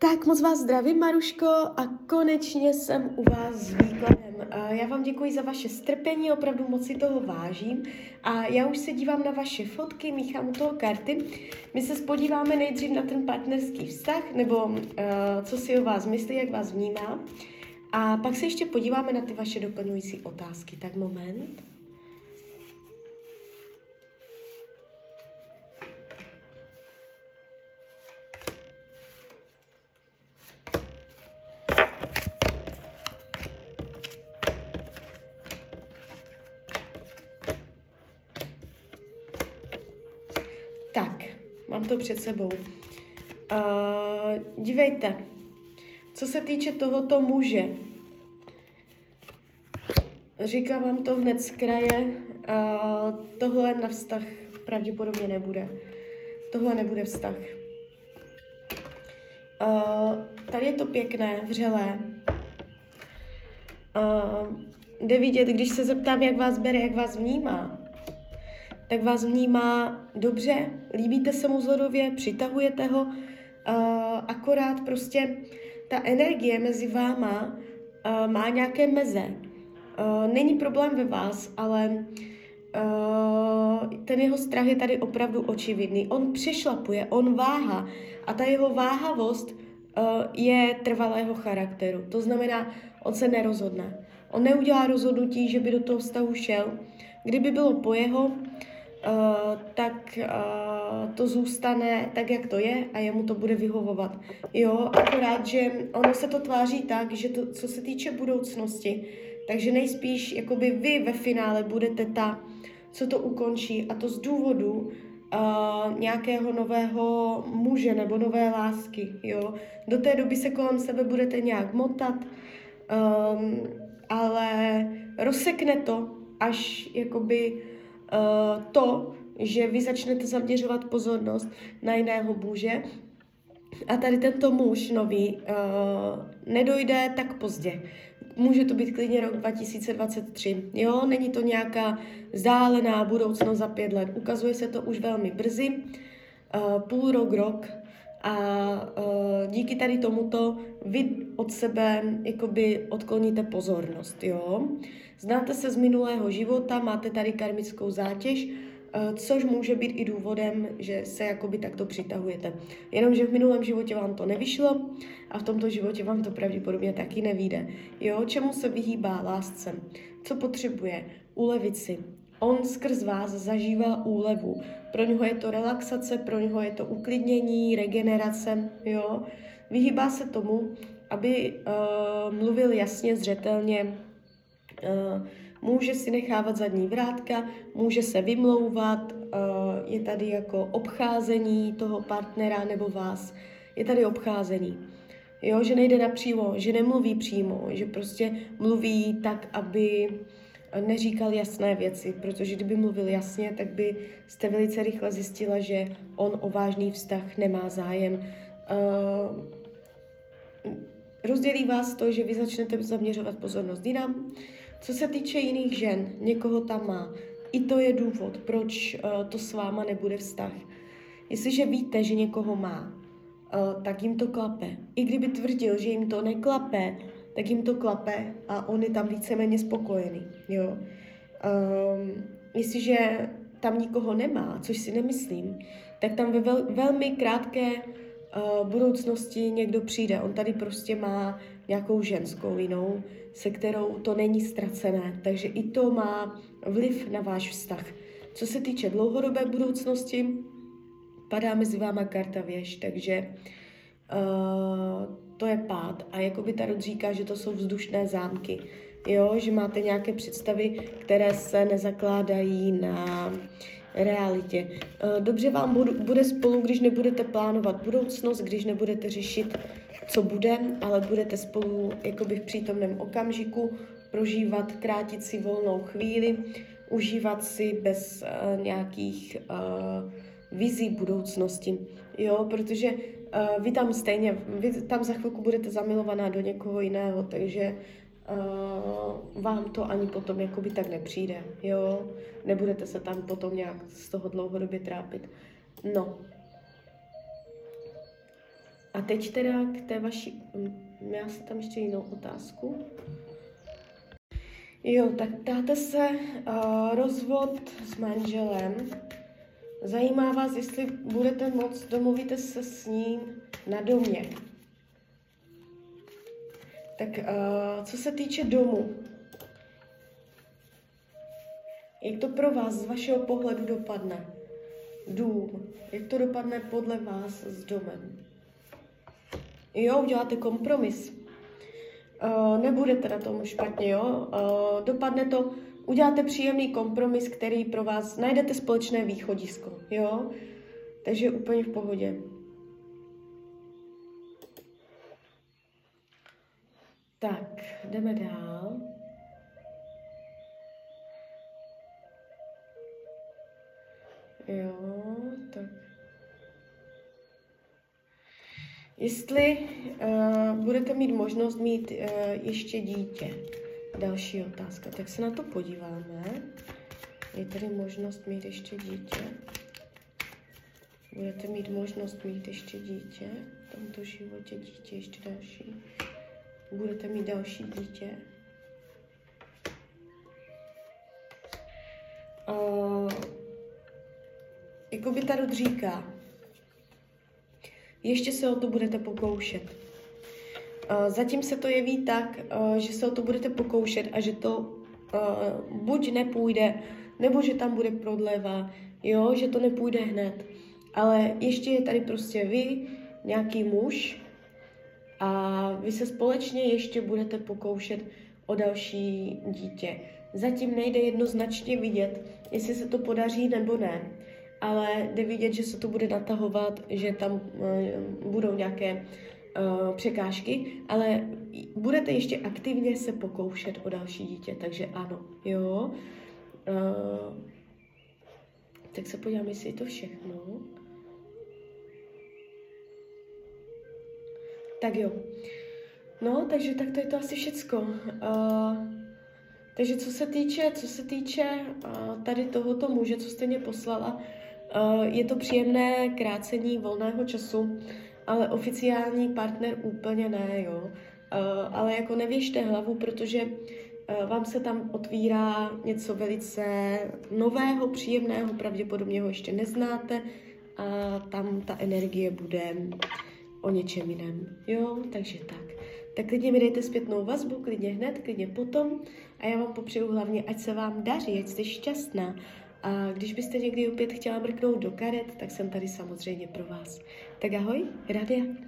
Tak moc vás zdravím, Maruško, a konečně jsem u vás s výkladem. Já vám děkuji za vaše strpení, opravdu moc si toho vážím. A já už se dívám na vaše fotky, míchám u toho karty. My se spodíváme nejdřív na ten partnerský vztah, nebo uh, co si o vás myslí, jak vás vnímá. A pak se ještě podíváme na ty vaše doplňující otázky. Tak moment. Mám to před sebou. Uh, dívejte, co se týče tohoto muže, říkám vám to hned z kraje, uh, tohle na vztah pravděpodobně nebude. Tohle nebude vztah. Uh, tady je to pěkné, vřelé. Uh, jde vidět, když se zeptám, jak vás bere, jak vás vnímá, tak vás vnímá dobře, líbíte se mu zhodově, přitahujete ho, uh, akorát prostě ta energie mezi váma uh, má nějaké meze. Uh, není problém ve vás, ale uh, ten jeho strach je tady opravdu očividný. On přešlapuje, on váha a ta jeho váhavost uh, je trvalého charakteru. To znamená, on se nerozhodne. On neudělá rozhodnutí, že by do toho vztahu šel. Kdyby bylo po jeho, tak uh, to zůstane tak, jak to je a jemu to bude vyhovovat. Jo, akorát, že ono se to tváří tak, že to, co se týče budoucnosti, takže nejspíš jakoby vy ve finále budete ta, co to ukončí a to z důvodu uh, nějakého nového muže nebo nové lásky, jo. Do té doby se kolem sebe budete nějak motat, um, ale rozsekne to, až jakoby uh, to, že vy začnete zaměřovat pozornost na jiného muže a tady tento muž nový uh, nedojde tak pozdě. Může to být klidně rok 2023. Jo, není to nějaká vzdálená budoucnost za pět let. Ukazuje se to už velmi brzy, uh, půl rok, rok. A uh, díky tady tomuto vy od sebe jakoby odkloníte pozornost, jo. Znáte se z minulého života, máte tady karmickou zátěž, uh, což může být i důvodem, že se jakoby takto přitahujete. Jenomže v minulém životě vám to nevyšlo a v tomto životě vám to pravděpodobně taky nevíde. Jo, čemu se vyhýbá lásce? Co potřebuje? Ulevit si, On skrz vás zažívá úlevu. Pro něho je to relaxace, pro něho je to uklidnění, regenerace, jo. Vyhýbá se tomu, aby uh, mluvil jasně, zřetelně, uh, může si nechávat zadní vrátka, může se vymlouvat, uh, je tady jako obcházení toho partnera nebo vás, je tady obcházení. Jo, že nejde napřímo, že nemluví přímo, že prostě mluví tak, aby neříkal jasné věci, protože kdyby mluvil jasně, tak by jste velice rychle zjistila, že on o vážný vztah nemá zájem. Uh, rozdělí vás to, že vy začnete zaměřovat pozornost jinam. Co se týče jiných žen, někoho tam má. I to je důvod, proč uh, to s váma nebude vztah. Jestliže víte, že někoho má, uh, tak jim to klape. I kdyby tvrdil, že jim to neklape, tak jim to klape a on je tam víceméně spokojený, jo. Um, jestliže tam nikoho nemá, což si nemyslím, tak tam ve vel, velmi krátké uh, budoucnosti někdo přijde. On tady prostě má nějakou ženskou jinou, se kterou to není ztracené. Takže i to má vliv na váš vztah. Co se týče dlouhodobé budoucnosti, padá mezi váma karta věž, takže uh. A by Tarot říká, že to jsou vzdušné zámky. Jo, že máte nějaké představy, které se nezakládají na realitě. Uh, dobře vám bude spolu, když nebudete plánovat budoucnost, když nebudete řešit, co bude, ale budete spolu jakoby v přítomném okamžiku prožívat, krátit si volnou chvíli, užívat si bez uh, nějakých uh, vizí budoucnosti. Jo, protože uh, vy tam stejně, vy tam za chvilku budete zamilovaná do někoho jiného, takže uh, vám to ani potom jakoby tak nepřijde, jo, nebudete se tam potom nějak z toho dlouhodobě trápit. No. A teď teda k té vaší, já se tam ještě jinou otázku. Jo, tak dáte se uh, rozvod s manželem. Zajímá vás, jestli budete moc, domluvíte se s ním na domě. Tak uh, co se týče domu, jak to pro vás z vašeho pohledu dopadne? Dům. Jak to dopadne podle vás s domem? Jo, uděláte kompromis. Uh, nebudete na tom špatně, jo? Uh, dopadne to, uděláte příjemný kompromis, který pro vás, najdete společné východisko, jo? Takže úplně v pohodě. Tak, jdeme dál. Jo, tak. Jestli uh, budete mít možnost mít uh, ještě dítě. Další otázka. Tak se na to podíváme. Je tady možnost mít ještě dítě? Budete mít možnost mít ještě dítě v tomto životě, dítě ještě další. Budete mít další dítě. Uh, jako by Tarot říká, ještě se o to budete pokoušet. Zatím se to jeví tak, že se o to budete pokoušet a že to buď nepůjde, nebo že tam bude prodleva, jo, že to nepůjde hned. Ale ještě je tady prostě vy, nějaký muž a vy se společně ještě budete pokoušet o další dítě. Zatím nejde jednoznačně vidět, jestli se to podaří nebo ne ale jde vidět, že se to bude natahovat, že tam uh, budou nějaké uh, překážky, ale budete ještě aktivně se pokoušet o další dítě, takže ano, jo. Uh, tak se podívám, jestli je to všechno. Tak jo. No, takže tak to je to asi všecko. Uh, takže co se týče, co se týče uh, tady tohoto muže, co jste mě poslala, Eh, je to příjemné krácení volného času, ale oficiální partner úplně ne, jo. Eh, ale jako nevěžte hlavu, protože eh, vám se tam otvírá něco velice nového, příjemného, pravděpodobně ho ještě neznáte a tam ta energie bude o něčem jiném. Jo, takže tak. Tak klidně mi dejte zpětnou vazbu, klidně hned, klidně potom a já vám popřeju hlavně, ať se vám daří, ať jste šťastná a když byste někdy opět chtěla mrknout do karet, tak jsem tady samozřejmě pro vás. Tak ahoj, Radia.